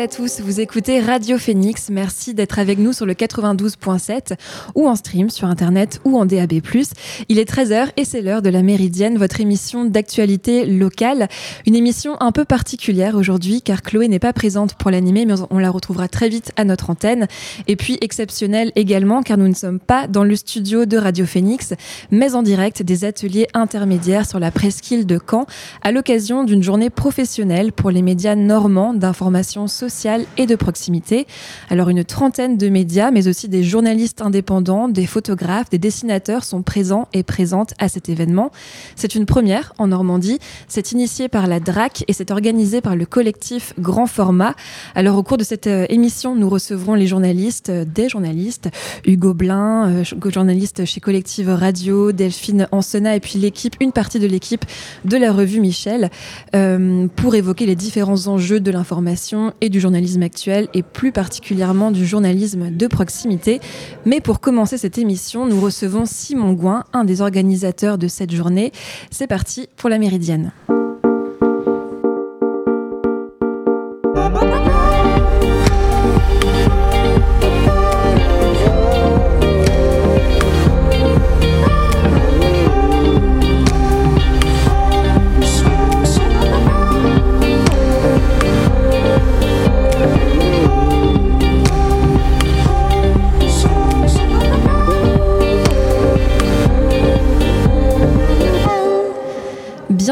et à tous, vous écoutez Radio Phoenix. Merci d'être avec nous sur le 92.7 ou en stream sur internet ou en DAB+. Il est 13h et c'est l'heure de la Méridienne, votre émission d'actualité locale. Une émission un peu particulière aujourd'hui car Chloé n'est pas présente pour l'animer mais on la retrouvera très vite à notre antenne. Et puis exceptionnelle également car nous ne sommes pas dans le studio de Radio Phoenix mais en direct des ateliers intermédiaires sur la presqu'île de Caen à l'occasion d'une journée professionnelle pour les médias normands d'information sociale et de proximité. Alors une trentaine de médias, mais aussi des journalistes indépendants, des photographes, des dessinateurs sont présents et présentes à cet événement. C'est une première en Normandie. C'est initié par la DRAC et c'est organisé par le collectif Grand Format. Alors au cours de cette euh, émission, nous recevrons les journalistes, euh, des journalistes, Hugo Blin, euh, journaliste chez Collective Radio, Delphine Ansena et puis l'équipe, une partie de l'équipe de la revue Michel, pour évoquer les différents enjeux de l'information et du journalisme actuel et plus particulièrement du journalisme de proximité. Mais pour commencer cette émission, nous recevons Simon Gouin, un des organisateurs de cette journée. C'est parti pour la Méridienne.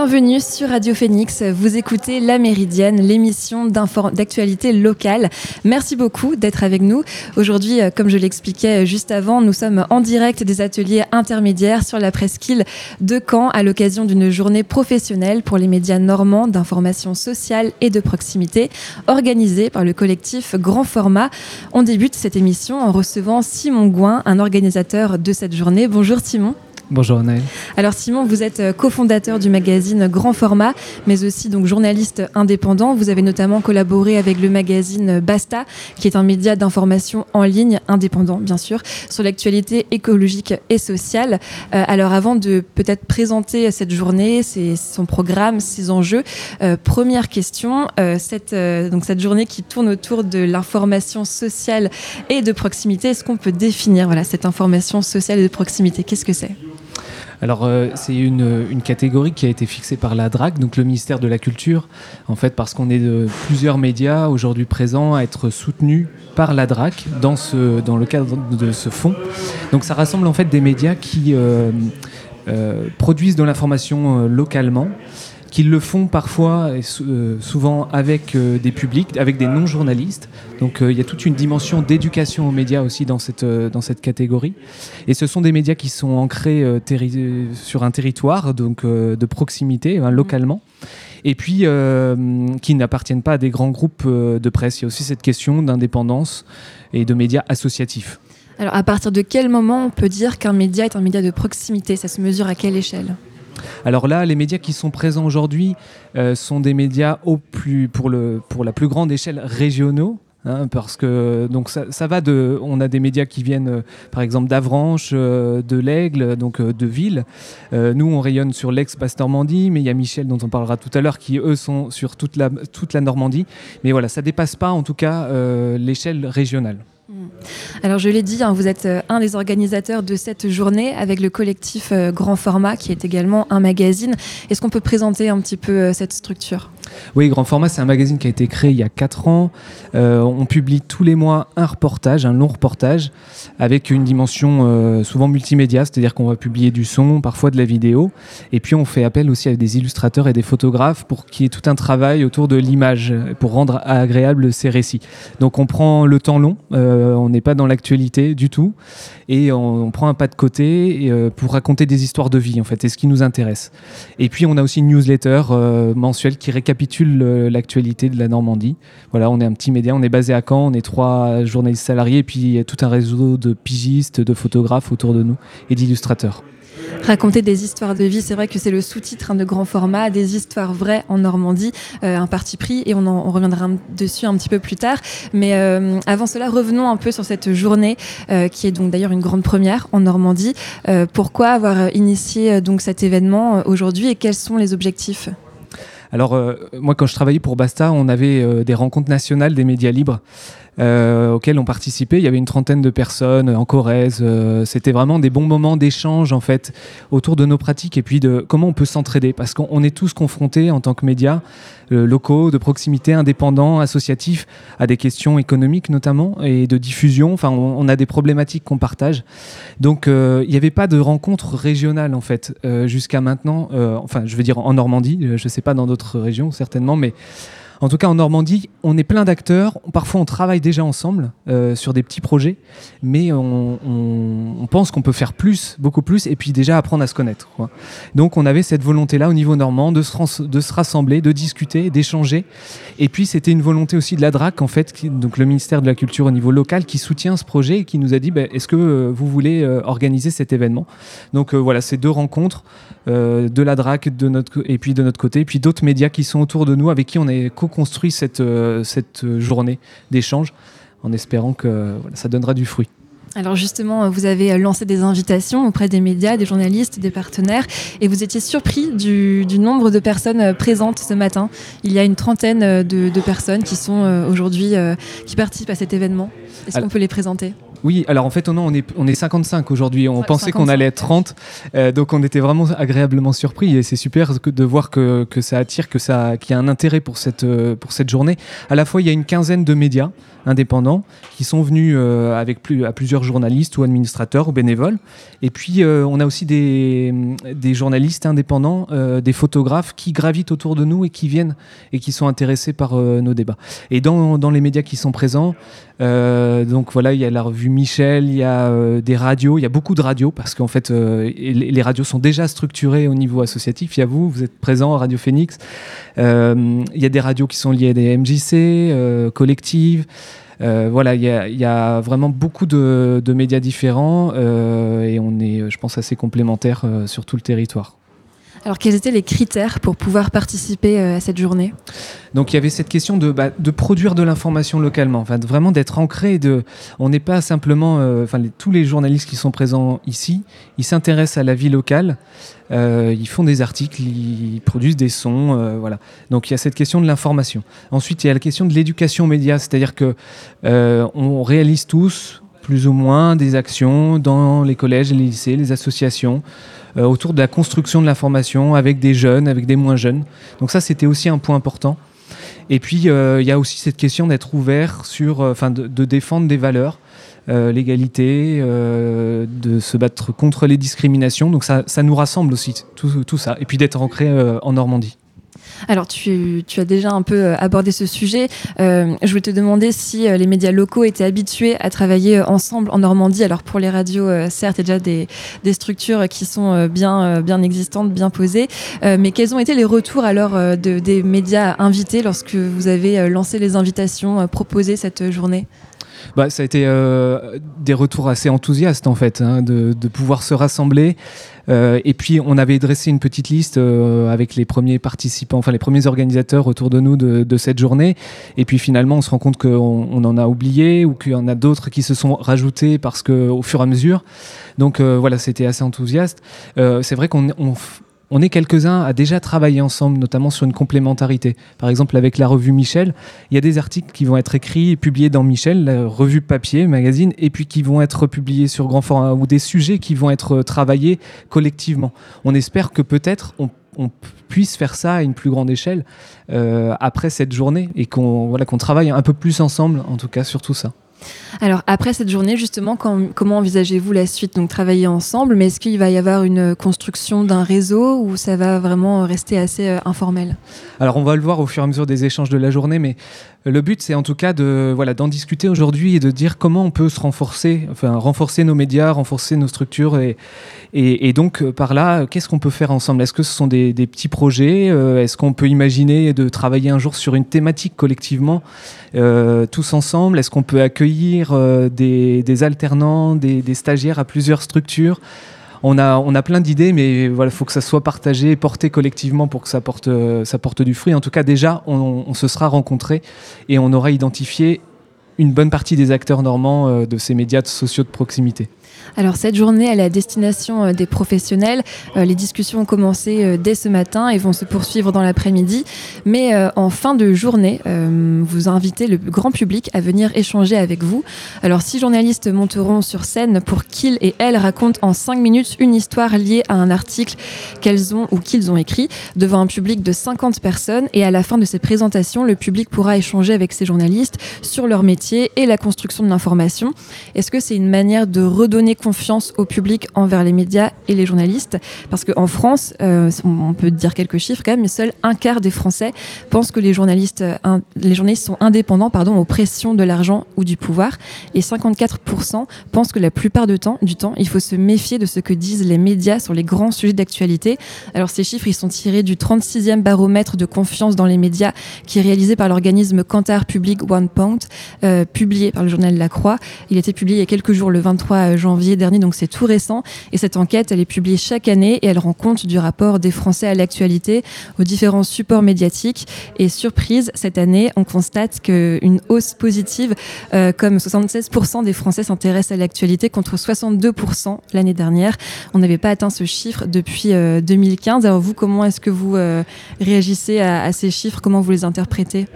Bienvenue sur Radio Phoenix. Vous écoutez La Méridienne, l'émission d'actualité locale. Merci beaucoup d'être avec nous. Aujourd'hui, euh, comme je l'expliquais juste avant, nous sommes en direct des ateliers intermédiaires sur la presqu'île de Caen à l'occasion d'une journée professionnelle pour les médias normands d'information sociale et de proximité organisée par le collectif Grand Format. On débute cette émission en recevant Simon Gouin, un organisateur de cette journée. Bonjour Simon. Bonjour Naël. Alors Simon, vous êtes euh, cofondateur du magazine Grand Format, mais aussi donc journaliste indépendant. Vous avez notamment collaboré avec le magazine Basta, qui est un média d'information en ligne indépendant, bien sûr, sur l'actualité écologique et sociale. Euh, alors avant de peut-être présenter cette journée, son programme, ses enjeux, euh, première question, cette, donc cette journée qui tourne autour de l'information sociale et de proximité, est-ce qu'on peut définir voilà, cette information sociale et de proximité? Qu'est-ce que c'est? Alors, euh, c'est une, catégorie qui a été fixée par la DRAC, donc le ministère de la Culture, en fait, parce qu'on est de plusieurs médias aujourd'hui présents à être soutenus par la DRAC dans le cadre de ce fonds. Donc, ça rassemble en fait des médias qui euh, euh, produisent de l'information localement qu'ils le font parfois et euh, souvent avec euh, des publics, avec des non-journalistes. Donc euh, il y a toute une dimension d'éducation aux médias aussi dans cette, dans cette catégorie. Et ce sont des médias qui sont ancrés sur un territoire, donc de proximité, hein, localement. Et puis qui n'appartiennent pas à des grands groupes de presse. Il y a aussi cette question d'indépendance et de médias associatifs. Alors à partir de quel moment on peut dire qu'un média est un média de proximité? Ça se mesure à quelle échelle? Alors là, les médias qui sont présents aujourd'hui euh, sont des médias au plus, pour, la plus grande échelle régionaux. Hein, parce que donc ça, va de, on a des médias qui viennent euh, par exemple d'Avranches, euh, de l'Aigle, donc de Ville. nous on rayonne sur l'ex-Basse Normandie, mais il y a Michel dont on parlera tout à l'heure qui eux sont sur toute la, toute la Normandie. Mais voilà, ça dépasse pas en tout cas l'échelle régionale. Mm. Alors je l'ai dit, hein, vous êtes euh, un des organisateurs de cette journée avec le collectif euh, Grand Format qui est également un magazine. Est-ce qu'on peut présenter un petit peu euh, cette structure? Oui, Grand Format, c'est un magazine qui a été créé il y a 4 ans. on publie tous les mois un reportage, un long reportage avec une dimension souvent multimédia, c'est-à-dire qu'on va publier du son, parfois de la vidéo. Et puis on fait appel aussi à des illustrateurs et des photographes pour qu'il y ait tout un travail autour de l'image, pour rendre agréable ces récits. Donc on prend le temps long. Euh, on n'est pas dans l'actualité du tout, et on, prend un pas de côté euh, pour raconter des histoires de vie, en fait, c'est ce qui nous intéresse. Et puis on a aussi une newsletter euh, mensuelle qui récapitule l'actualité de la Normandie. Voilà, on est un petit média, on est basé à Caen, on est trois journalistes salariés, et puis il y a tout un réseau de pigistes, de photographes autour de nous et d'illustrateurs. Raconter des histoires de vie, c'est vrai que c'est le sous-titre hein, de grand format, des histoires vraies en Normandie, euh, un parti pris, et on, en, reviendra dessus un petit peu plus tard. Mais euh, avant cela, revenons un peu sur cette journée, euh, qui est donc d'ailleurs une grande première en Normandie. pourquoi avoir initié donc cet événement aujourd'hui et quels sont les objectifs? Alors, moi, quand je travaillais pour Basta, on avait des rencontres nationales des médias libres euh, auxquels on participait. Il y avait une trentaine de personnes en Corrèze. Euh, c'était vraiment des bons moments d'échange en fait autour de nos pratiques et puis de comment on peut s'entraider parce qu'on est tous confrontés en tant que médias euh, locaux, de proximité, indépendants, associatifs, à des questions économiques notamment et de diffusion. Enfin, on, a des problématiques qu'on partage. Donc, il n'y avait pas de rencontre régionale en fait jusqu'à maintenant. enfin, je veux dire en Normandie. Je ne sais pas dans d'autres régions certainement, mais en tout cas, en Normandie, on est plein d'acteurs. Parfois, on travaille déjà ensemble euh, sur des petits projets, mais on, pense qu'on peut faire plus, beaucoup plus, et puis déjà apprendre à se connaître. Donc, on avait cette volonté-là au niveau normand de se, de se rassembler, de discuter, d'échanger. Et puis, c'était une volonté aussi de la DRAC, en fait, donc le ministère de la Culture au niveau local, qui soutient ce projet et qui nous a dit bah, est-ce que euh, vous voulez euh, organiser cet événement? Donc, voilà, ces deux rencontres de la DRAC et puis de notre côté, et puis d'autres médias qui sont autour de nous, avec qui on est co construit cette, euh, cette journée d'échange en espérant que ça donnera du fruit. Alors justement, vous avez lancé des invitations auprès des médias, des journalistes, des partenaires, et vous étiez surpris du, nombre de personnes présentes ce matin. Il y a une trentaine de, personnes qui sont euh, aujourd'hui, euh, qui participent à cet événement. Est-ce qu'on peut les présenter? Oui, alors en fait, non, on est, on est 55 aujourd'hui. On pensait qu'on allait être 30. Euh, donc on était vraiment agréablement surpris et c'est super de voir que, que, ça attire, que ça, qu'il y a un intérêt pour cette, euh, pour cette journée. À la fois, il y a une quinzaine de médias indépendants qui sont venus euh, avec plus, à plusieurs journalistes ou administrateurs ou bénévoles. Et puis, on a aussi des, des journalistes indépendants, des photographes qui gravitent autour de nous et qui viennent et qui sont intéressés par nos débats. Et dans, dans les médias qui sont présents, donc voilà, il y a la revue Michel, il y a euh, des radios, il y a beaucoup de radios parce qu'en fait euh, les radios sont déjà structurées au niveau associatif. Il y a vous, vous êtes présent à Radio Phoenix. Euh, il y a des radios qui sont liées à des MJC, collectives. voilà, il y, a, vraiment beaucoup de, de médias différents et on est, je pense, assez complémentaires sur tout le territoire. Alors, quels étaient les critères pour pouvoir participer euh, à cette journée? Donc, il y avait cette question de, bah, produire de l'information localement, enfin, vraiment d'être ancré. On n'est pas simplement, euh, enfin, tous les journalistes qui sont présents ici, ils s'intéressent à la vie locale. Euh, ils font des articles, ils produisent des sons, voilà. Donc il y a cette question de l'information. Ensuite, il y a la question de l'éducation média, c'est-à-dire que on réalise tous plus ou moins des actions dans les collèges, les lycées, les associations euh, autour de la construction de l'information avec des jeunes, avec des moins jeunes. Donc ça, c'était aussi un point important. Et puis, euh, il y a aussi cette question d'être ouvert sur, euh, enfin, de, défendre des valeurs, l'égalité, de se battre contre les discriminations. Donc ça, ça nous rassemble aussi, tout, tout ça. Et puis d'être ancré en Normandie. Alors, tu, as déjà un peu euh, abordé ce sujet. Euh, je voulais te demander si euh, les médias locaux étaient habitués à travailler ensemble en Normandie. Alors, pour les radios, certes, il y a déjà des, structures qui sont bien, bien existantes, bien posées. mais quels ont été les retours alors de, des médias invités lorsque vous avez lancé les invitations, proposé cette journée? Bah, ça a été des retours assez enthousiastes en fait, hein, de, pouvoir se rassembler. Euh, et puis, on avait dressé une petite liste euh, avec les premiers participants, enfin les premiers organisateurs autour de nous de, cette journée. Et puis, finalement, on se rend compte qu'on on en a oublié ou qu'il y en a d'autres qui se sont rajoutés parce que, au fur et à mesure. Donc, euh, voilà, c'était assez enthousiaste. c'est vrai qu'on on est quelques-uns à déjà travailler ensemble, notamment sur une complémentarité. Par exemple, avec la revue Michel, il y a des articles qui vont être écrits et publiés dans Michel, la revue papier, magazine, et puis qui vont être publiés sur grand format ou des sujets qui vont être travaillés collectivement. On espère que peut-être on, puisse faire ça à une plus grande échelle euh, après cette journée et qu'on voilà, qu'on travaille un peu plus ensemble, en tout cas, sur tout ça. Alors après cette journée, justement, comment envisagez-vous la suite? Donc travailler ensemble, mais est-ce qu'il va y avoir une construction d'un réseau ou ça va vraiment rester assez euh, informel? Alors on va le voir au fur et à mesure des échanges de la journée, mais le but, c'est en tout cas de voilà d'en discuter aujourd'hui et de dire comment on peut se renforcer, enfin renforcer nos médias, renforcer nos structures et, donc euh, par là, qu'est-ce qu'on peut faire ensemble? Est-ce que ce sont des, petits projets euh, Est-ce qu'on peut imaginer de travailler un jour sur une thématique collectivement, euh, tous ensemble? Est-ce qu'on peut accueillir des, alternants, des stagiaires à plusieurs structures? On a, on a plein d'idées, mais voilà, faut que ça soit partagé, porté collectivement pour que ça porte, ça porte du fruit. En tout cas, déjà, on, se sera rencontrés et on aura identifié une bonne partie des acteurs normands de ces médias sociaux de proximité. Alors cette journée, elle est à destination euh, des professionnels. Euh, les discussions ont commencé euh, dès ce matin et vont se poursuivre dans l'après-midi. Mais en fin de journée, vous invitez le grand public à venir échanger avec vous. Alors six journalistes monteront sur scène pour qu'ils et elles racontent en cinq minutes une histoire liée à un article qu'elles ont ou qu'ils ont écrit devant un public de 50 personnes. Et à la fin de ces présentations, le public pourra échanger avec ces journalistes sur leur métier et la construction de l'information. Est-ce que c'est une manière de redonner confiance au public envers les médias et les journalistes? Parce qu'en France, euh, on peut dire quelques chiffres quand même, mais seul un quart des Français pensent que les journalistes, euh, sont indépendants pardon, aux pressions de l'argent ou du pouvoir. Et 54% pensent que la plupart du temps, du temps, il faut se méfier de ce que disent les médias sur les grands sujets d'actualité. Alors ces chiffres, ils sont tirés du 36e baromètre de confiance dans les médias qui est réalisé par l'organisme Kantar Public One Point, euh, publié par le journal La Croix. Il a été publié il y a quelques jours, le 23 janvier dernier, donc c'est tout récent. Et cette enquête, elle est publiée chaque année et elle rend compte du rapport des Français à l'actualité, aux différents supports médiatiques. Et surprise, cette année, on constate qu'une hausse positive, euh, comme 76% des Français s'intéressent à l'actualité contre 62% l'année dernière. On n'avait pas atteint ce chiffre depuis 2015. Euh, Alors vous, comment est-ce que vous euh, réagissez à, ces chiffres? Comment vous les interprétez?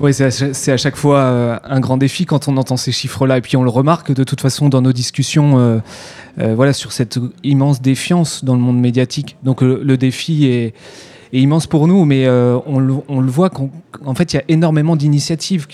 Oui, c'est à, chaque fois un grand défi quand on entend ces chiffres-là. Et puis on le remarque de toute façon dans nos discussions euh, euh, voilà, sur cette immense défiance dans le monde médiatique. Donc le défi est est immense pour nous, mais euh, on, le, voit qu'en fait, il y a énormément d'initiatives.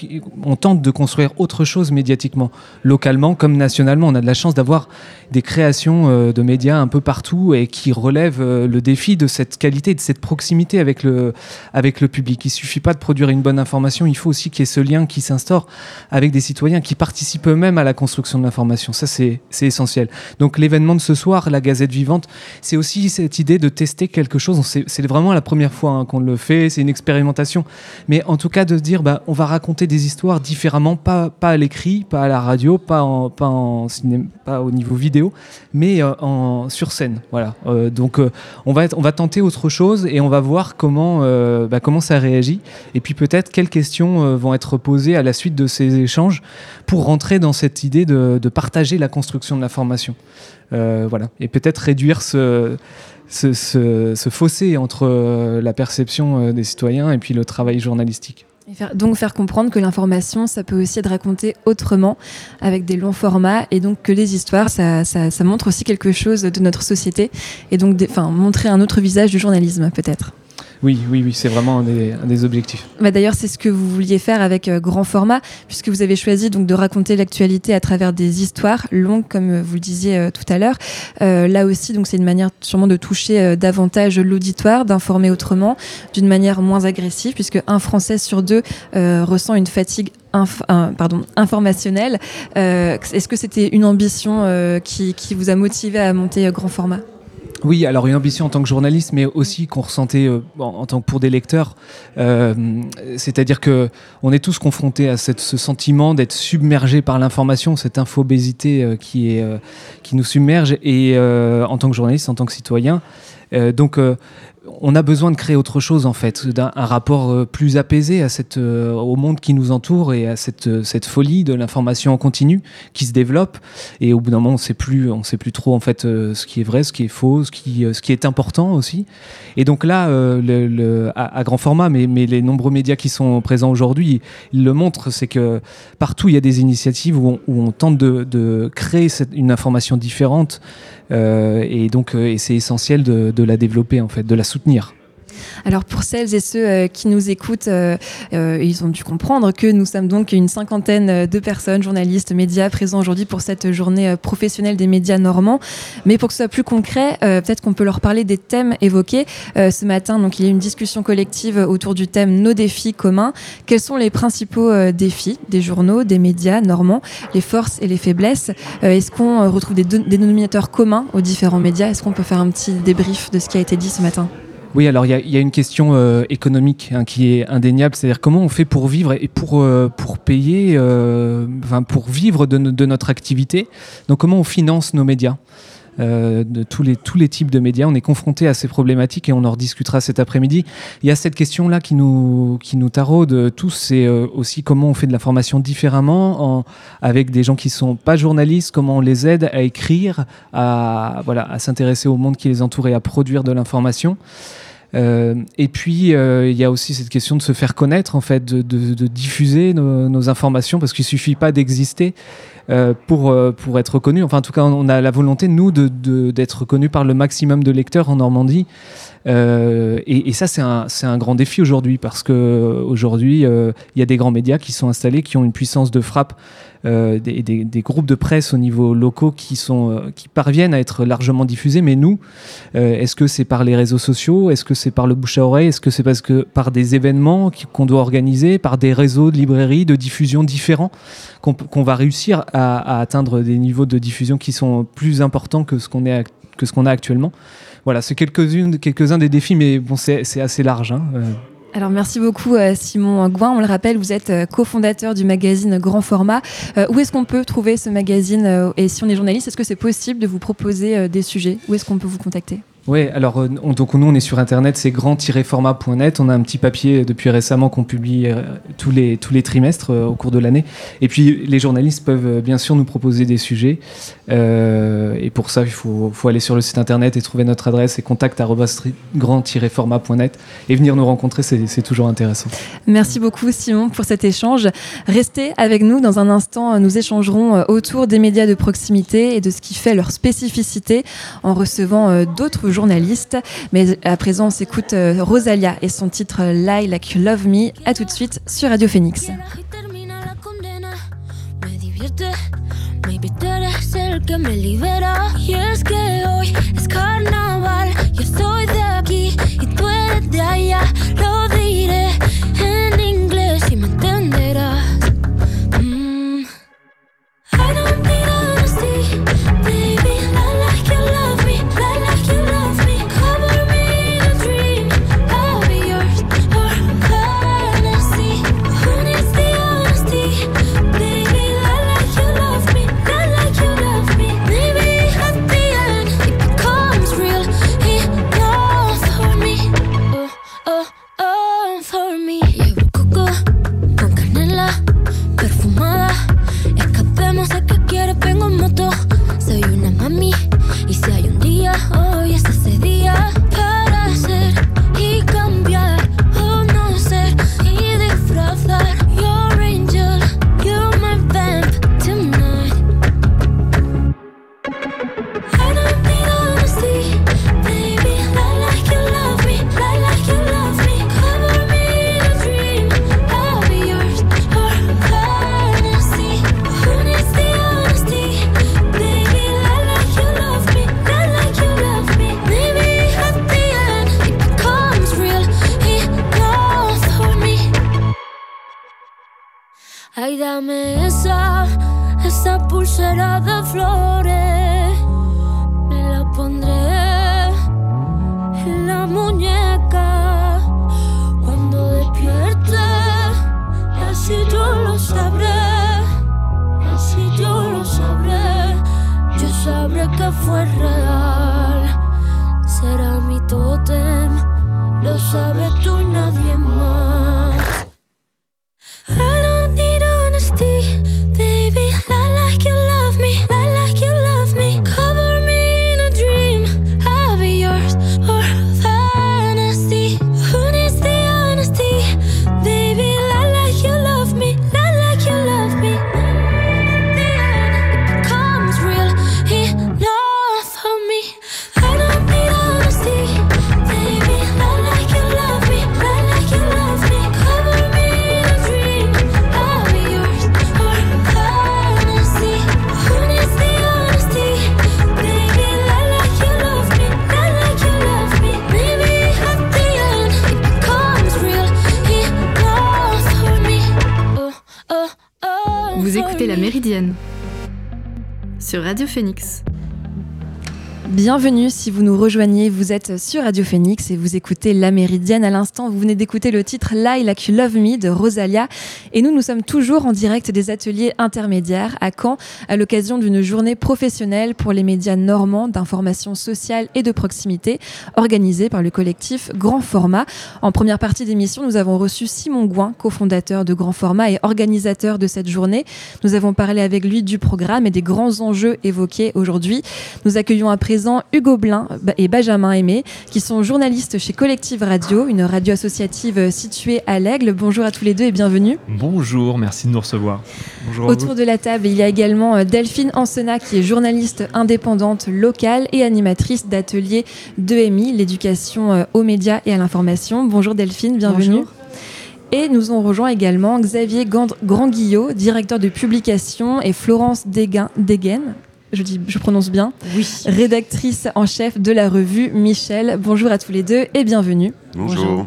On tente de construire autre chose médiatiquement, localement comme nationalement. On a de la chance d'avoir des créations euh, de médias un peu partout et qui relèvent euh, le défi de cette qualité, de cette proximité avec le, avec le public. Il suffit pas de produire une bonne information, il faut aussi qu'il y ait ce lien qui s'instaure avec des citoyens qui participent eux-mêmes à la construction de l'information. Ça, c'est essentiel. Donc l'événement de ce soir, la Gazette Vivante, c'est aussi cette idée de tester quelque chose. C'est vraiment la première fois hein, qu'on le fait, c'est une expérimentation. Mais en tout cas, de dire, bah, on va raconter des histoires différemment, pas, à l'écrit, pas à la radio, pas, en, cinéma, pas au niveau vidéo, mais euh, sur scène. Voilà. Euh, donc, euh, on, va, on va tenter autre chose et on va voir comment, bah, comment ça réagit. Et puis peut-être quelles questions vont être posées à la suite de ces échanges pour rentrer dans cette idée de, de partager la construction de l'information. voilà. Et peut-être réduire ce ce, fossé entre euh, la perception euh, des citoyens et puis le travail journalistique. donc faire comprendre que l'information, ça peut aussi être raconté autrement, avec des longs formats, et donc que les histoires, ça, montre aussi quelque chose de notre société, et donc enfin, montrer un autre visage du journalisme peut-être. Oui, oui, oui, c'est vraiment un des, objectifs. Bah D'ailleurs, c'est ce que vous vouliez faire avec euh, grand format, puisque vous avez choisi donc de raconter l'actualité à travers des histoires longues, comme euh, vous le disiez euh, tout à l'heure. là aussi, donc c'est une manière sûrement de toucher davantage l'auditoire, d'informer autrement, d'une manière moins agressive, puisque un Français sur deux ressent une fatigue pardon, informationnelle. Est-ce que c'était une ambition qui, vous a motivé à monter grand format? Oui, alors une ambition en tant que journaliste, mais aussi qu'on ressentait euh, en, tant que pour des lecteurs. Euh, c'est-à-dire que on est tous confrontés à cette, ce sentiment d'être submergé par l'information, cette infobésité euh, qui est qui nous submerge. Et en tant que journaliste, en tant que citoyen, donc on a besoin de créer autre chose en fait, d'un rapport euh, plus apaisé à cette, euh, au monde qui nous entoure et à cette, euh, cette folie de l'information en continu qui se développe. Et au bout d'un moment, on sait plus, on sait plus trop en fait ce qui est vrai, ce qui est faux, ce qui, ce qui est important aussi. Et donc là, le, à, grand format, mais, mais les nombreux médias qui sont présents aujourd'hui, ils le montrent, c'est que partout il y a des initiatives où on, tente de, de créer une information différente. et donc, et c'est essentiel de, de la développer en fait, de la soutenir. Alors pour celles et ceux euh, qui nous écoutent, euh, euh, ils ont dû comprendre que nous sommes donc une cinquantaine de personnes, journalistes, médias, présents aujourd'hui pour cette journée professionnelle des médias normands. Mais pour que ce soit plus concret, peut-être qu'on peut leur parler des thèmes évoqués. ce matin, donc il y a une discussion collective autour du thème Nos défis communs. Quels sont les principaux défis des journaux, des médias normands, les forces et les faiblesses Est-ce qu'on retrouve des dénominateurs communs aux différents médias? Est-ce qu'on peut faire un petit débrief de ce qui a été dit ce matin? Oui, alors il y, a une question euh, économique hein, qui est indéniable, c'est-à-dire comment on fait pour vivre et pour, euh, pour payer, euh, enfin, pour vivre de, de, notre activité? Donc comment on finance nos médias? De tous les, tous les types de médias. On est confronté à ces problématiques et on en rediscutera cet après-midi. Il y a cette question-là qui nous, qui nous taraude tous, c'est aussi comment on fait de l'information différemment en, avec des gens qui sont pas journalistes, comment on les aide à écrire, à, voilà, à s'intéresser au monde qui les entoure et à produire de l'information. Euh, et puis, euh, il y a aussi cette question de se faire connaître, en fait, de, de, diffuser nos, informations, parce qu'il suffit pas d'exister euh, pour, pour être connu. Enfin, en tout cas, on a la volonté, nous, d'être connus par le maximum de lecteurs en Normandie. Et, et, ça, c'est un, grand défi aujourd'hui, parce qu'aujourd'hui, il y a des grands médias qui sont installés, qui ont une puissance de frappe euh, des, des, groupes de presse au niveau locaux qui, euh, parviennent à être largement diffusés. Mais nous, euh, est-ce que c'est par les réseaux sociaux? Est-ce que c'est par le bouche à oreille? Est-ce que c'est parce que par des événements qu'on doit organiser, par des réseaux de librairies, de diffusion différents, qu'on va réussir à, atteindre des niveaux de diffusion qui sont plus importants que que ce qu'on a actuellement? Voilà, c'est quelques-uns quelques des défis, mais bon, c'est assez large. Hein, alors merci beaucoup euh, Simon Gouin. On le rappelle, vous êtes euh, cofondateur du magazine Grand Format. Euh, où est-ce qu'on peut trouver ce magazine Et si on est journaliste, est-ce que c'est possible de vous proposer des sujets? Où est-ce qu'on peut vous contacter? Oui, alors euh, donc nous on est sur internet, c'est grand-format.net. On a un petit papier depuis récemment qu'on publie euh, tous les tous les trimestres euh, au cours de l'année. Et puis les journalistes peuvent bien sûr nous proposer des sujets. et pour ça, il faut, aller sur le site internet et trouver notre adresse et contact grand-format.net et venir nous rencontrer, c'est toujours intéressant. Merci beaucoup Simon pour cet échange. Restez avec nous dans un instant. Nous échangerons autour des médias de proximité et de ce qui fait leur spécificité en recevant d'autres journaliste. Mais à présent, on s'écoute euh, Rosalia et son titre Lie Like You Love Me. À tout de suite sur Radio Phoenix. Phoenix. Bienvenue si vous nous rejoignez, vous êtes sur Radio Phoenix et vous écoutez La Méridienne. À l'instant, vous venez d'écouter le titre Lie Like You Love Me de Rosalia. Et nous, nous sommes toujours en direct des ateliers intermédiaires à Caen, à l'occasion d'une journée professionnelle pour les médias normands d'information sociale et de proximité, organisée par le collectif Grand Format. En première partie d'émission, nous avons reçu Simon Gouin, cofondateur de Grand Format et organisateur de cette journée. Nous avons parlé avec lui du programme et des grands enjeux évoqués aujourd'hui. Nous accueillons à présent Hugo Blin et Benjamin Aimé, qui sont journalistes chez Collective Radio, une radio associative euh, située à l'Aigle. Bonjour à tous les deux et bienvenue. Bonjour, merci de nous recevoir. Bonjour Autour de la table, il y a également euh, Delphine Ansena, qui est journaliste indépendante locale et animatrice d'atelier d'EMI, l'éducation euh, aux médias et à l'information. Bonjour Delphine, bienvenue. Bonjour. Et nous ont rejoint également Xavier Grand-Guillot, directeur de publication, et Florence Degen, je, dis, je prononce bien, oui. rédactrice en chef de la revue Michel. Bonjour à tous les deux et bienvenue. Bonjour.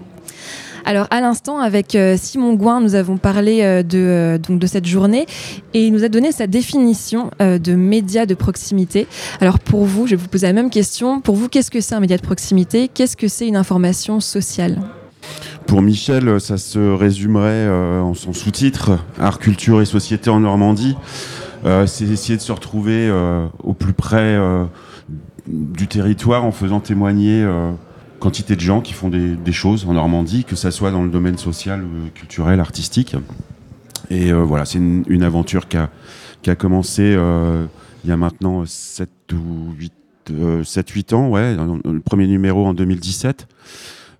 Alors à l'instant, avec euh, Simon Gouin, nous avons parlé euh, de, euh, donc de cette journée et il nous a donné sa définition de média de proximité. Alors pour vous, je vais vous poser la même question. Pour vous, qu'est-ce que c'est un média de proximité? Qu'est-ce que c'est une information sociale? Pour Michel, ça se résumerait en son sous-titre Art, culture et société en Normandie. Euh, c'est essayer de se retrouver euh, au plus près euh, du territoire en faisant témoigner quantité de gens qui font des, choses en Normandie, que ça soit dans le domaine social, culturel, artistique. Et voilà, c'est une, aventure qui a, commencé il y a maintenant 7 ou 8, 7, 8 ans, ouais, le premier numéro en 2017.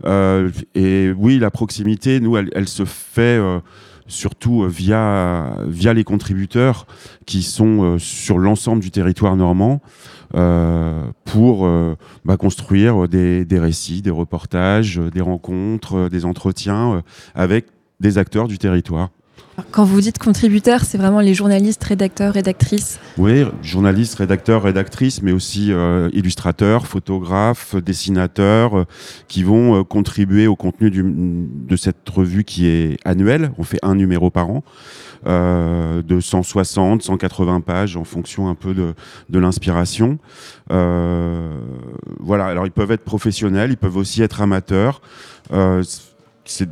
et oui, la proximité, nous, elle se fait surtout euh, via, les contributeurs qui sont euh, sur l'ensemble du territoire normand euh, pour bah, construire des, récits, des reportages, des rencontres, des entretiens avec des acteurs du territoire. Quand vous dites contributeurs, c'est vraiment les journalistes, rédacteurs, rédactrices Oui, journalistes, rédacteurs, rédactrices, mais aussi euh, illustrateurs, photographes, dessinateurs, euh, qui vont euh, contribuer au contenu de cette revue qui est annuelle. On fait un numéro par an, de 160, 180 pages en fonction un peu de, de l'inspiration. voilà, alors ils peuvent être professionnels, ils peuvent aussi être amateurs. c'est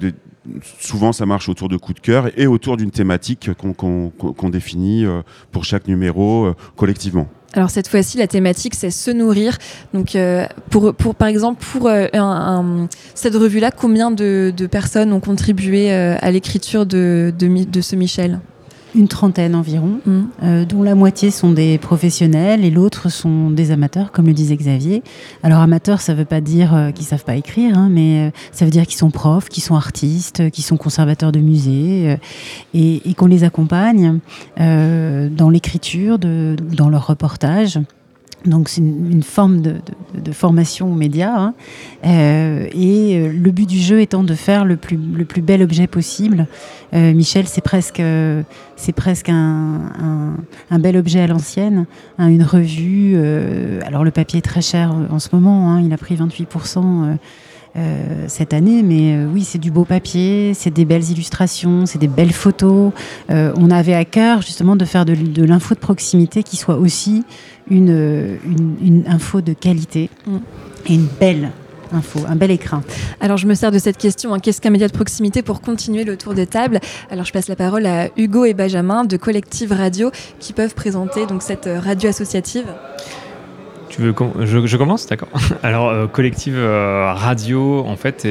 souvent ça marche autour de coups de cœur et autour d'une thématique qu'on définit euh, pour chaque numéro euh, collectivement. Alors cette fois-ci, la thématique, c'est se nourrir. Donc, euh, pour, par exemple, pour cette revue-là, combien de, personnes ont contribué à l'écriture de, ce Michel? Une trentaine environ, mm. euh, dont la moitié sont des professionnels et l'autre sont des amateurs, comme le disait Xavier. Alors amateurs, ça ne veut pas dire euh, qu'ils savent pas écrire, hein, mais euh, ça veut dire qu'ils sont profs, qu'ils sont artistes, qu'ils sont conservateurs de musées et, et qu'on les accompagne dans l'écriture, dans leur reportage. Donc c'est une, forme de, formation aux médias. Hein. Euh, et euh, le but du jeu étant de faire le plus, le plus bel objet possible. Euh, Michel, c'est presque, presque un, un, bel objet à l'ancienne, hein, une revue. alors le papier est très cher en ce moment, hein, il a pris 28%. Euh, cette année. Mais euh, oui, c'est du beau papier, c'est des belles illustrations, c'est des belles photos. Euh, on avait à cœur justement de faire de, l'info de proximité qui soit aussi une, une, info de qualité mm. et une belle info, un bel écran. Alors je me sers de cette question, hein. qu'est-ce qu'un média de proximité pour continuer le tour des tables? Alors je passe la parole à Hugo et Benjamin de Collective Radio qui peuvent présenter donc cette radio associative. Tu veux je, je commence D'accord. Alors, euh, Collective euh, Radio, en fait,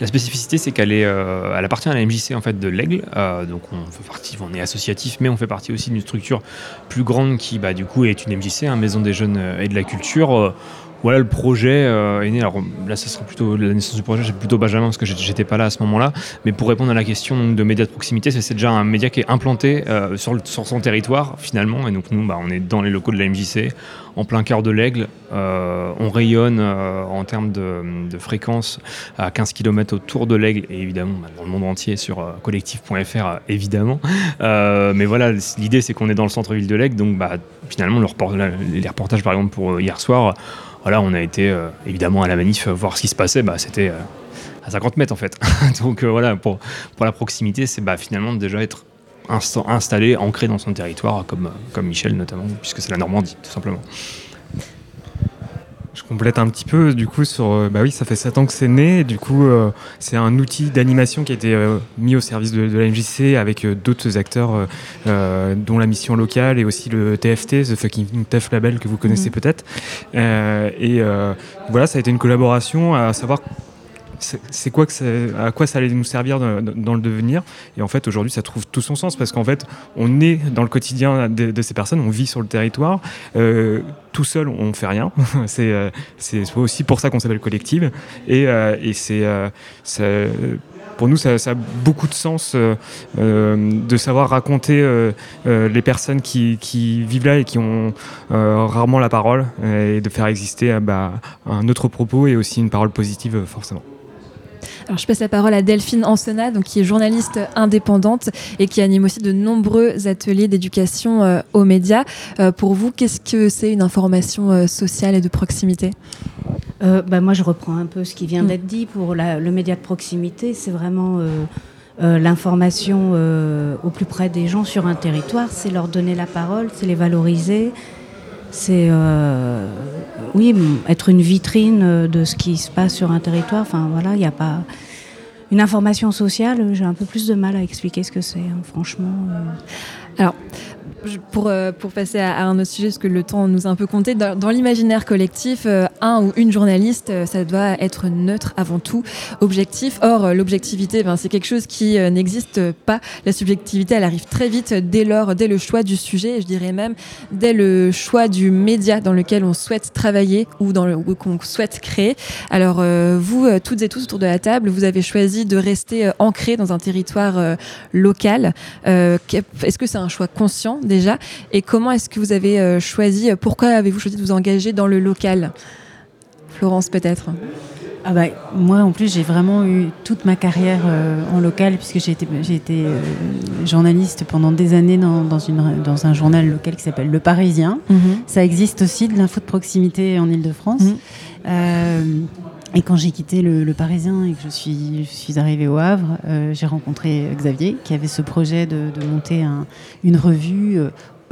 la spécificité, c'est qu'elle euh, appartient à la MJC en fait de l'Aigle. donc on fait partie, on est associatif, mais on fait partie aussi d'une structure plus grande qui, bah, du coup, est une MJC, hein, Maison des Jeunes et de la Culture voilà, le projet euh, est né. Alors là, ça sera plutôt la naissance du projet, c'est plutôt Benjamin parce que j'étais pas là à ce moment-là. Mais pour répondre à la question de médias de proximité, c'est déjà un média qui est implanté euh, sur, son territoire finalement. Et donc nous, bah, on est dans les locaux de la MJC, en plein cœur de l'Aigle. Euh, on rayonne en termes de, fréquence à 15 km autour de l'Aigle et évidemment bah, dans le monde entier sur collectif.fr évidemment. mais voilà, l'idée c'est qu'on est dans le centre-ville de l'Aigle, donc bah, finalement les reportages par exemple pour hier soir voilà, on a été euh, évidemment à la manif euh, voir ce qui se passait. Bah, c'était euh, à 50 mètres en fait. Donc voilà, pour, la proximité, c'est bah, finalement déjà être installé, ancré dans son territoire, comme Michel notamment, puisque c'est la Normandie, tout simplement. Complète un petit peu du coup sur euh, bah oui ça fait 7 ans que c'est né du coup euh, c'est un outil d'animation qui a été euh, mis au service de, la MJC avec d'autres acteurs dont la mission locale et aussi le TFT The Fucking Tough Label que vous connaissez mhm. peut-être et voilà ça a été une collaboration à savoir c'est quoi que à quoi ça allait nous servir dans, le devenir. Et en fait aujourd'hui ça trouve tout son sens parce qu'en fait on est dans le quotidien de, ces personnes on vit sur le territoire. Euh, tout seul on fait rien. Euh, c'est aussi pour ça qu'on s'appelle collective. Et, euh, et c'est pour nous, ça, a beaucoup de sens de savoir raconter les personnes qui, vivent là et qui ont rarement la parole et de faire exister bah, un autre propos et aussi une parole positive forcément. Alors, je passe la parole à Delphine Ansena, donc, qui est journaliste indépendante et qui anime aussi de nombreux ateliers d'éducation euh, aux médias. Euh, pour vous, qu'est-ce que c'est une information euh, sociale et de proximité? Bah, Moi, je reprends un peu ce qui vient mm. d'être dit. Pour le média de proximité, c'est vraiment l'information au plus près des gens sur un territoire, c'est leur donner la parole, c'est les valoriser, c'est euh, oui être une vitrine de ce qui se passe sur un territoire. Enfin voilà, il n'y a pas une information sociale. J'ai un peu plus de mal à expliquer ce que c'est, hein, franchement. Euh. Alors, pour, euh, pour passer à, un autre sujet, parce que le temps nous a un peu compté, dans, l'imaginaire collectif, euh, un ou une journaliste, euh, ça doit être neutre avant tout, objectif. Or, l'objectivité, ben, c'est quelque chose qui n'existe pas. La subjectivité, elle arrive très vite dès lors, dès le choix du sujet, et je dirais même dès le choix du média dans lequel on souhaite travailler ou dans le qu'on souhaite créer. Alors, vous, toutes et tous autour de la table, vous avez choisi de rester ancré dans un territoire local. Est-ce que c'est un choix conscient déjà Et comment est-ce que vous avez euh, choisi, euh, pourquoi avez-vous choisi de vous engager dans le local? Florence peut-être ah bah, moi, en plus, j'ai vraiment eu toute ma carrière euh, en local, puisque j'ai été, journaliste pendant des années dans, dans, une, dans un journal local qui s'appelle Le Parisien. Mhm. Ça existe aussi, de l'info de proximité en Ile-de-France. Mhm. Et quand j'ai quitté le, Parisien et que je suis, je arrivée au Havre, j'ai rencontré Xavier, qui avait ce projet de, monter un, une revue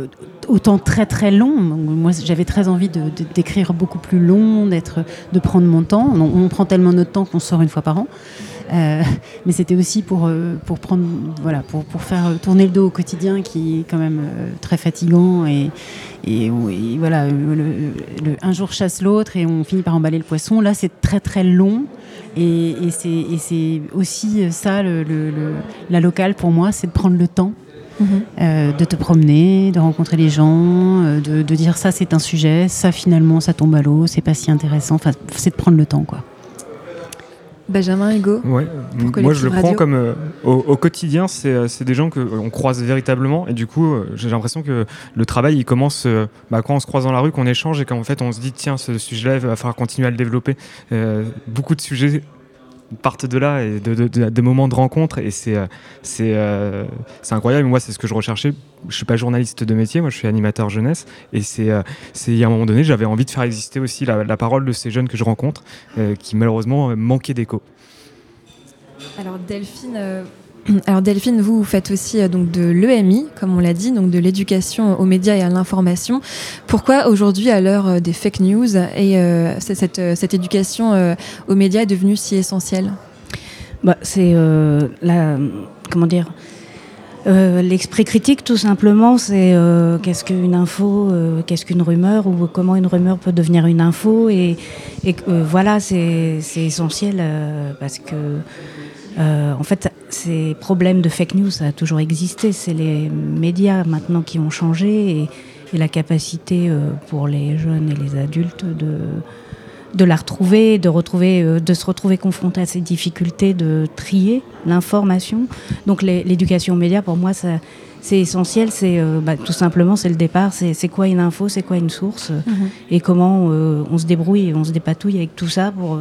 euh, autant très très long. Moi, j'avais très envie d'écrire beaucoup plus long, de prendre mon temps. On, prend tellement notre temps qu'on sort une fois par an. Euh, mais c'était aussi pour, euh, pour, prendre, voilà, pour, pour, faire tourner le dos au quotidien qui est quand même très fatigant. Et, et, voilà, un jour chasse l'autre et on finit par emballer le poisson. Là, c'est très très long. Et, et c'est, aussi ça, le, la locale pour moi, c'est de prendre le temps euh, de te promener, de rencontrer les gens, euh, de, dire ça c'est un sujet, ça finalement ça tombe à l'eau, c'est pas si intéressant. Enfin, c'est de prendre le temps quoi. Benjamin Hugo ouais. Moi je le prends comme euh, au, quotidien, c'est des gens qu'on croise véritablement et du coup j'ai l'impression que le travail il commence bah, quand on se croise dans la rue, qu'on échange et qu'en fait on se dit tiens ce sujet-là il va falloir continuer à le développer. beaucoup de sujets partent de là et de, moments de rencontre et c'est euh, c'est euh, incroyable. Moi c'est ce que je recherchais. Je suis pas journaliste de métier moi je suis animateur jeunesse et c'est euh, il y un moment donné j'avais envie de faire exister aussi la, parole de ces jeunes que je rencontre qui malheureusement manquaient d'écho. Alors Delphine Alors Delphine, vous, faites aussi euh, donc de l'EMI, comme on l'a dit, donc de l'éducation aux médias et à l'information. Pourquoi aujourd'hui, à l'heure euh, des fake news, et euh, cette, cette, éducation aux médias est devenue si essentielle? Bah, C'est la comment dire L'esprit critique, tout simplement, c'est qu'est-ce qu'une info, qu'est-ce qu'une rumeur, ou comment une rumeur peut devenir une info. Et, et voilà, c'est essentiel parce que euh, en fait, ces problèmes de fake news, ça a toujours existé. C'est les médias maintenant qui ont changé et, la capacité euh, pour les jeunes et les adultes de, de la retrouver, de, retrouver, euh, de se retrouver confrontés à ces difficultés de trier l'information. Donc l'éducation aux médias, pour moi, ça, c'est essentiel. C'est bah, tout simplement, c'est le départ. C'est quoi une info, c'est quoi une source, mm-hmm. et comment on se débrouille, on se dépatouille avec tout ça pour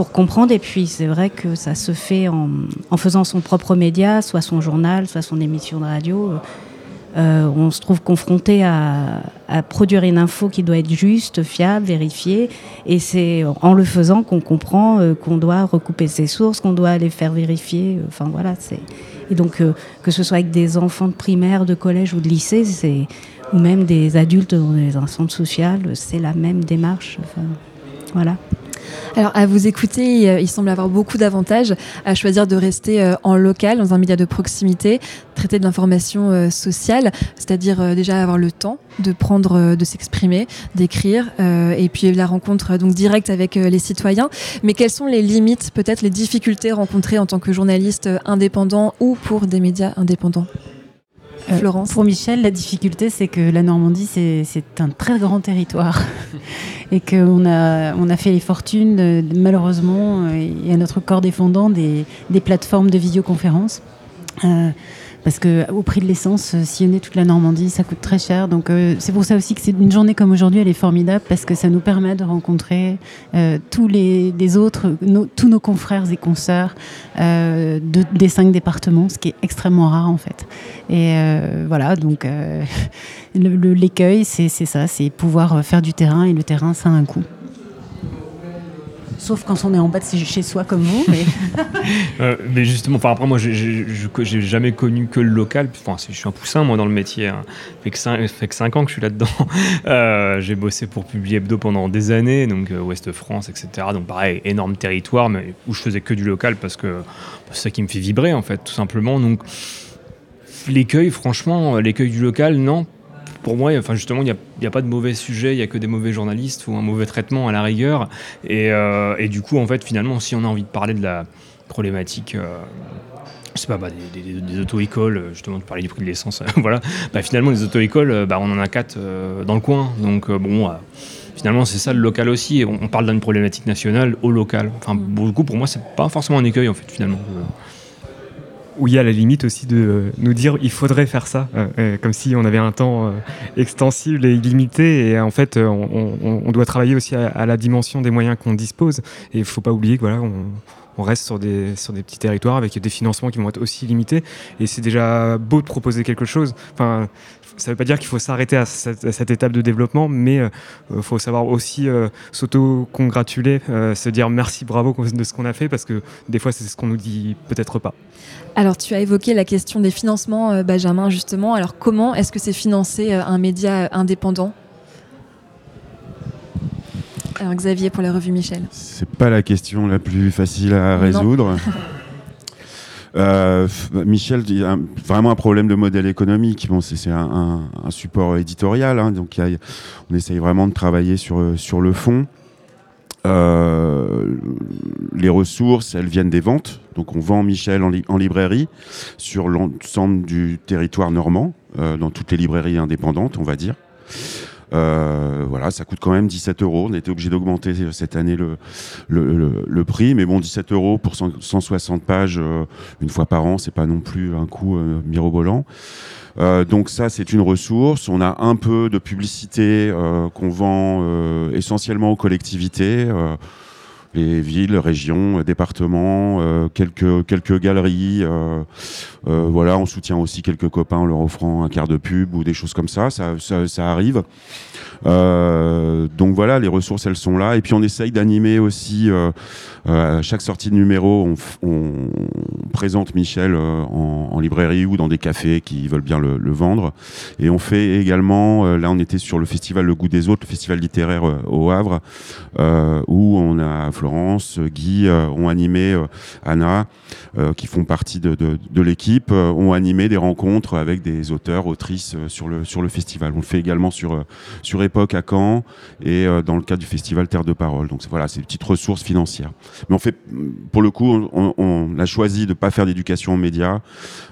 pour comprendre. Et puis, c'est vrai que ça se fait en, faisant son propre média, soit son journal, soit son émission de radio. Euh, on se trouve confronté à, produire une info qui doit être juste, fiable, vérifiée. Et c'est en le faisant qu'on comprend euh, qu'on doit recouper ses sources, qu'on doit les faire vérifier. Enfin, voilà. Et donc, euh, que ce soit avec des enfants de primaire, de collège ou de lycée, ou même des adultes dans des centres sociaux, c'est la même démarche. Voilà. Alors, à vous écouter, euh, il semble avoir beaucoup d'avantages à choisir de rester euh, en local, dans un média de proximité, traiter de l'information euh, sociale, c'est-à-dire déjà avoir le temps de prendre, de s'exprimer, d'écrire, et puis la rencontre donc directe avec les citoyens. Mais quelles sont les limites, peut-être les difficultés rencontrées en tant que journaliste indépendant ou pour des médias indépendants? Euh, Florence Pour Michel, la difficulté, c'est que la Normandie, c'est un très grand territoire. et qu'on a, on a fait les fortunes, malheureusement, et à notre corps défendant, des, des plateformes de vidéoconférence. Euh, parce que au prix de l'essence, euh, sillonner toute la Normandie, ça coûte très cher. Donc euh, c'est pour ça aussi que c'est une journée comme aujourd'hui, elle est formidable parce que ça nous permet de rencontrer euh, tous les, autres, tous nos confrères et consoeurs des cinq départements, ce qui est extrêmement rare en fait. Et voilà, donc l'écueil, c'est ça, c'est pouvoir faire du terrain et le terrain, ça a un coût. Sauf quand on est en bas de chez soi comme vous. Mais, euh, mais justement, enfin, après, moi, j'ai jamais connu que le local. Enfin, je suis un poussin, moi, dans le métier. Hein. Fait, que 5, fait que 5 ans que je suis là-dedans. Euh, j'ai bossé pour Publier Hebdo pendant des années, donc euh, Ouest France, etc. Donc, pareil, énorme territoire, mais où je faisais que du local parce que c'est ça qui me fait vibrer, en fait, tout simplement. Donc, l'écueil, franchement, l'écueil du local, non pour moi, enfin justement, il n'y a, pas de mauvais sujet, il n'y a que des mauvais journalistes ou un mauvais traitement à la rigueur. Euh, et, du coup, en fait, finalement, si on a envie de parler de la problématique, euh, pas, bah, des, auto-écoles, justement, de parler du prix de l'essence, voilà, bah, finalement, les auto-écoles, bah, on en a quatre euh, dans le coin. Donc, bon, finalement, c'est ça le local aussi. On, parle d'une problématique nationale au local. Enfin, beaucoup, pour moi, c'est pas forcément un écueil, en fait, finalement où il y a la limite aussi de nous dire il faudrait faire ça, euh, euh, comme si on avait un temps euh, extensible et illimité. Et en fait, on, doit travailler aussi à, la dimension des moyens qu'on dispose. Et il ne faut pas oublier que voilà, on, reste sur des, sur des petits territoires avec des financements qui vont être aussi limités. Et c'est déjà beau de proposer quelque chose. Enfin, ça ne veut pas dire qu'il faut s'arrêter à, cette étape de développement, mais il faut savoir aussi s'auto-congratuler, se dire merci, bravo de ce qu'on a fait, parce que des fois, c'est ce qu'on nous dit peut-être pas. Alors, tu as évoqué la question des financements, euh, Benjamin, justement. Alors, comment est-ce que c'est financé euh, un média indépendant? Alors Xavier pour la revue Michel. C'est pas la question la plus facile à résoudre. Euh, Michel, vraiment un problème de modèle économique. C'est un, support éditorial, hein, donc on essaye vraiment de travailler sur, sur le fond. Euh, les ressources, elles viennent des ventes. Donc on vend Michel en, librairie sur l'ensemble du territoire normand, euh, dans toutes les librairies indépendantes, on va dire. Euh, voilà, ça coûte quand même 17 euros. On était obligé d'augmenter cette année le, le, prix, mais bon, 17 euros pour 160 pages une fois par an, c'est pas non plus un coût mirobolant. Euh, donc ça, c'est une ressource. On a un peu de publicité euh, qu'on vend euh, essentiellement aux collectivités les villes, régions, départements, quelques quelques galeries. voilà, on soutient aussi quelques copains en leur offrant un quart de pub ou des choses comme ça. Ça, ça arrive. Euh, donc voilà, les ressources, elles sont là. Et puis on essaye d'animer aussi, euh, euh, à chaque sortie de numéro, on, présente Michel en, librairie ou dans des cafés qui veulent bien le, vendre. Et on fait également, là on était sur le festival Le Goût des Autres, le festival littéraire au Havre, où on a Florence, Guy, ont animé Anna, qui font partie de, l'équipe, ont animé des rencontres avec des auteurs, autrices sur le, festival. On le fait également sur, sur époque à Caen et euh, dans le cadre du festival Terre de Parole. Donc voilà, c'est une petite ressource financière. Mais on fait, pour le coup, on, a choisi de pas faire d'éducation aux médias.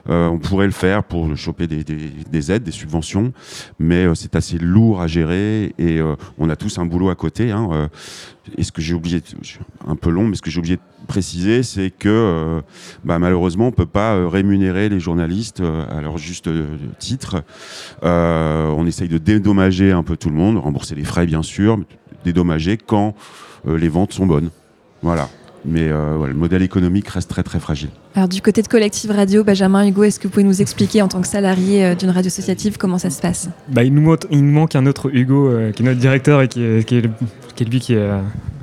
Euh, on pourrait le faire pour choper des, aides, des subventions, mais euh, c'est assez lourd à gérer et on a tous un boulot à côté. Hein, et ce que j'ai oublié, un peu long, mais ce que j'ai oublié de préciser, c'est que bah, malheureusement, on peut pas rémunérer les journalistes à leur juste titre. on essaye de dédommager un peu tout le monde, rembourser les frais bien sûr, dédommager quand les ventes sont bonnes. Voilà. Mais le modèle économique reste très très fragile. Alors du côté de Collective Radio, Benjamin Hugo, est-ce que vous pouvez nous expliquer en tant que salarié d'une radio associative comment ça se passe? Bah, il, nous manque, il, nous manque, un autre Hugo qui est notre directeur et qui est, qui est, lui qui est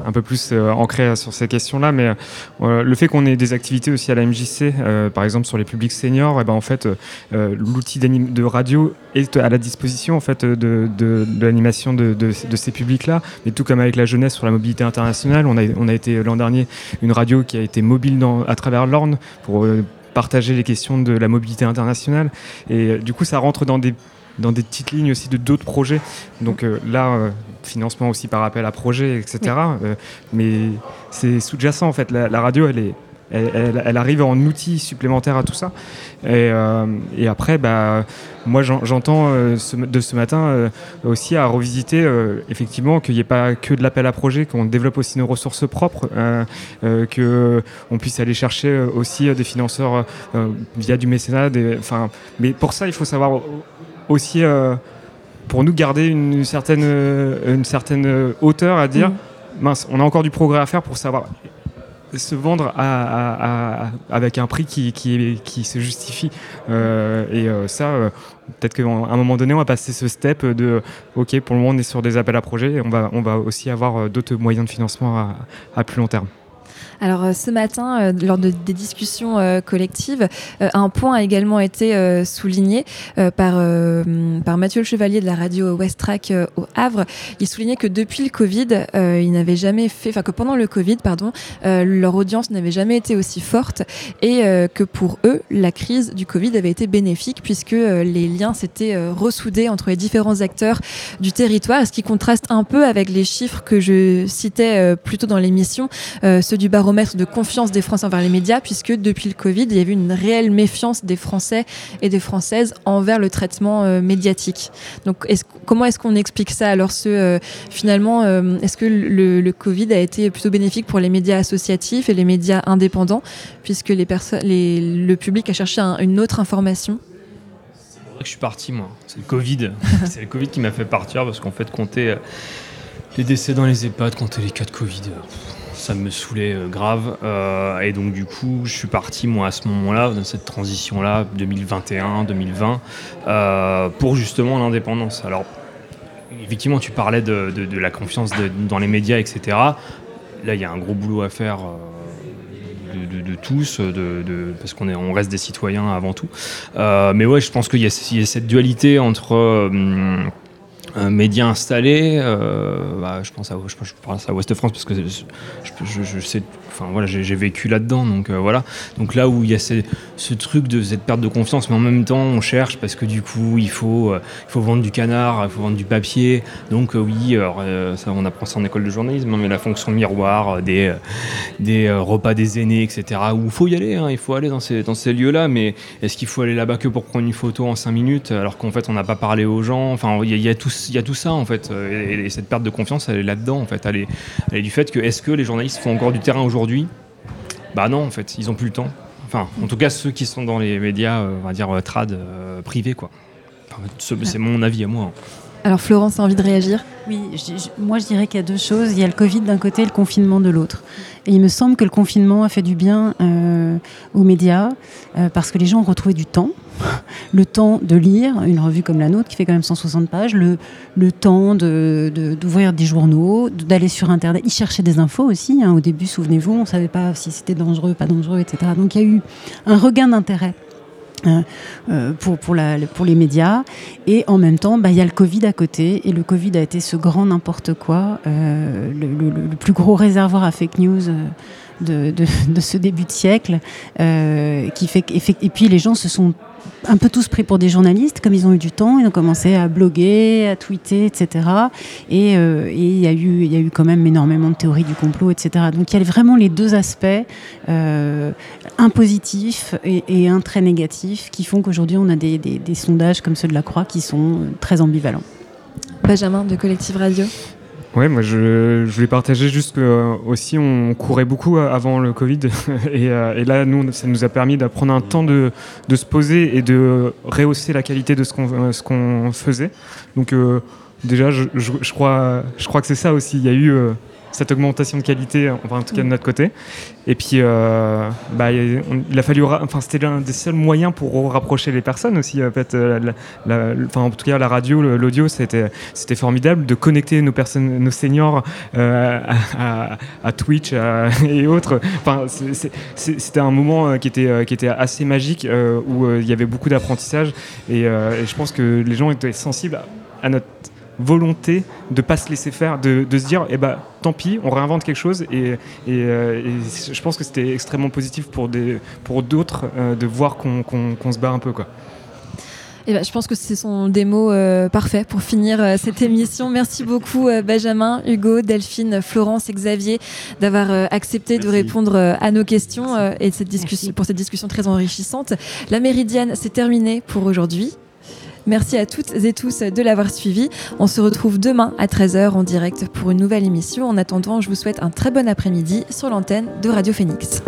un peu plus ancré sur ces questions-là, mais le fait qu'on ait des activités aussi à la MJC, par exemple sur les publics seniors, et eh ben en fait, l'outil de radio est à la disposition en fait de, de, l'animation de, de, ces publics-là, mais tout comme avec la jeunesse sur la mobilité internationale, on a, on a été l'an dernier une radio qui a été mobile à travers l'Orne pour partager les questions de la mobilité internationale. Et euh, du coup, ça rentre dans des dans des petites lignes aussi de d'autres projets. Donc euh, là, euh, financement aussi par appel à projet, etc. mais c'est sous-jacent en fait. La, radio, elle est, elle, arrive en outil supplémentaire à tout ça. Et, et après, bah, moi j'entends euh, de ce matin euh, aussi à revisiter euh, effectivement qu'il n'y ait pas que de l'appel à projet, qu'on développe aussi nos ressources propres, qu'on puisse aller chercher aussi des financeurs via du mécénat. enfin, mais pour ça, il faut savoir aussi, pour nous garder une, certaine, une certaine hauteur à dire, mmh. mince, on a encore du progrès à faire pour savoir se vendre avec un prix qui, qui, se justifie. Euh, et euh, ça, euh, peut-être qu'à un moment donné, on va passer ce step de OK, pour le moment, on est sur des appels à projets et on va, on va aussi avoir d'autres moyens de financement à plus long terme. Alors euh, ce matin, euh, lors de, des discussions euh, collectives, un point a également été souligné par, par Mathieu Le Chevalier de la radio West Track au Havre. Il soulignait que depuis le Covid, il n'avait jamais fait, enfin que pendant le Covid, pardon, leur audience n'avait jamais été aussi forte et que pour eux, la crise du Covid avait été bénéfique puisque les liens s'étaient ressoudés entre les différents acteurs du territoire, ce qui contraste un peu avec les chiffres que je citais plus tôt dans l'émission, ceux du baromètre de confiance des Français envers les médias, puisque depuis le Covid, il y avait une réelle méfiance des Français et des Françaises envers le traitement euh, médiatique. Donc, comment est-ce qu'on explique ça? Alors, ce, euh, finalement, euh, est-ce que le, Covid a été plutôt bénéfique pour les médias associatifs et les médias indépendants, puisque les les, le public a cherché une autre information? Je suis parti, moi. C'est le Covid. c'est le Covid qui m'a fait partir parce qu'en fait, compter les décès dans les EHPAD, compter les cas de Covid ça me saoulait euh, grave. Euh, et donc du coup, je suis parti moi à ce moment-là, dans cette transition-là, 2021-2020, euh, pour justement l'indépendance. Alors, effectivement, tu parlais de, la confiance dans les médias, etc. Là, il y a un gros boulot à faire. De, tous, parce qu'on on reste des citoyens avant tout. mais ouais, je pense qu'il y, a cette dualité entre un média installé. Euh, bah, je pense à, je, je France parce que je, je sais enfin voilà, j'ai vécu là-dedans, donc euh, voilà. Donc là où il y a ce, truc de cette perte de confiance, mais en même temps on cherche parce que du coup il faut, euh, vendre du canard, il faut vendre du papier. Donc euh, oui, ça, on apprend ça en école de journalisme, hein, mais la fonction miroir, des, repas des aînés, etc. Où il faut y aller, hein, il faut aller dans ces, lieux-là, mais est-ce qu'il faut aller là-bas que pour prendre une photo en 5 minutes alors qu'en fait on n'a pas parlé aux gens? Enfin, il y, a, tout, y a tout ça en fait, et, cette perte de confiance elle est là-dedans en fait, elle est du fait que est-ce que les journalistes font encore du terrain aujourd'hui? Aujourd'hui, bah non, en fait, ils ont plus le temps. Enfin, en tout cas, ceux qui sont dans les médias, euh, on va dire, euh, trad euh, privés, quoi. c'est mon avis à moi. Hein. Alors Florence a envie de réagir? Oui, moi je dirais qu'il y a deux choses. Il y a le Covid d'un côté et le confinement de l'autre. Et il me semble que le confinement a fait du bien aux médias parce que les gens ont retrouvé du temps le temps de lire une revue comme la nôtre qui fait quand même 160 pages, le, le temps d'ouvrir de, des journaux, d'aller sur Internet. Ils cherchaient des infos aussi. Hein. Au début, souvenez-vous, on ne savait pas si c'était dangereux, pas dangereux, etc. Donc il y a eu un regain d'intérêt. Hein, euh, pour, pour, la, pour, les médias. Et en même temps, bah, il y a le Covid à côté. Et le Covid a été ce grand n'importe quoi, euh, le, plus gros réservoir à fake news. Euh, de, de, ce début de siècle, qui fait et puis les gens se sont un peu tous pris pour des journalistes, comme ils ont eu du temps, ils ont commencé à bloguer, à tweeter, etc. Euh, et il y, a eu, y a eu quand même énormément de théories du complot, etc. Donc il y a vraiment les deux aspects, euh, un positif et, un très négatif, qui font qu'aujourd'hui on a des, des sondages comme ceux de la Croix qui sont très ambivalents. Benjamin de Collective Radio. Ouais, moi je, je voulais partager juste que euh, aussi on courait beaucoup euh, avant le Covid et, euh, et, là nous ça nous a permis d'apprendre un temps de, de, se poser et de rehausser la qualité de ce qu'on ce qu'on faisait. Donc déjà je, je, crois je crois que c'est ça aussi. Il y a eu cette augmentation de qualité, enfin en tout cas de notre côté. Et puis, bah, il a fallu, enfin c'était l'un des seuls moyens pour rapprocher les personnes aussi. En fait, enfin en tout cas la radio, l'audio, c'était c'était formidable de connecter nos personnes, nos seniors à, à, Twitch et autres. Enfin, c'était un moment qui était qui était assez magique où il y avait beaucoup d'apprentissage et je pense que les gens étaient sensibles à notre volonté de pas se laisser faire, de, se dire, eh ben, tant pis, on réinvente quelque chose. Et, euh, je pense que c'était extrêmement positif pour, des, pour d'autres euh, de voir qu'on, se bat un peu. Quoi. Eh ben, je pense que ce sont des mots euh, parfaits pour finir cette émission. Merci beaucoup Benjamin, Hugo, Delphine, Florence et Xavier d'avoir accepté de répondre à nos questions et cette discussion, pour cette discussion très enrichissante. La Méridienne, c'est terminé pour aujourd'hui. Merci à toutes et tous de l'avoir suivi. On se retrouve demain à 13h en direct pour une nouvelle émission. En attendant, je vous souhaite un très bon après-midi sur l'antenne de Radio Phoenix.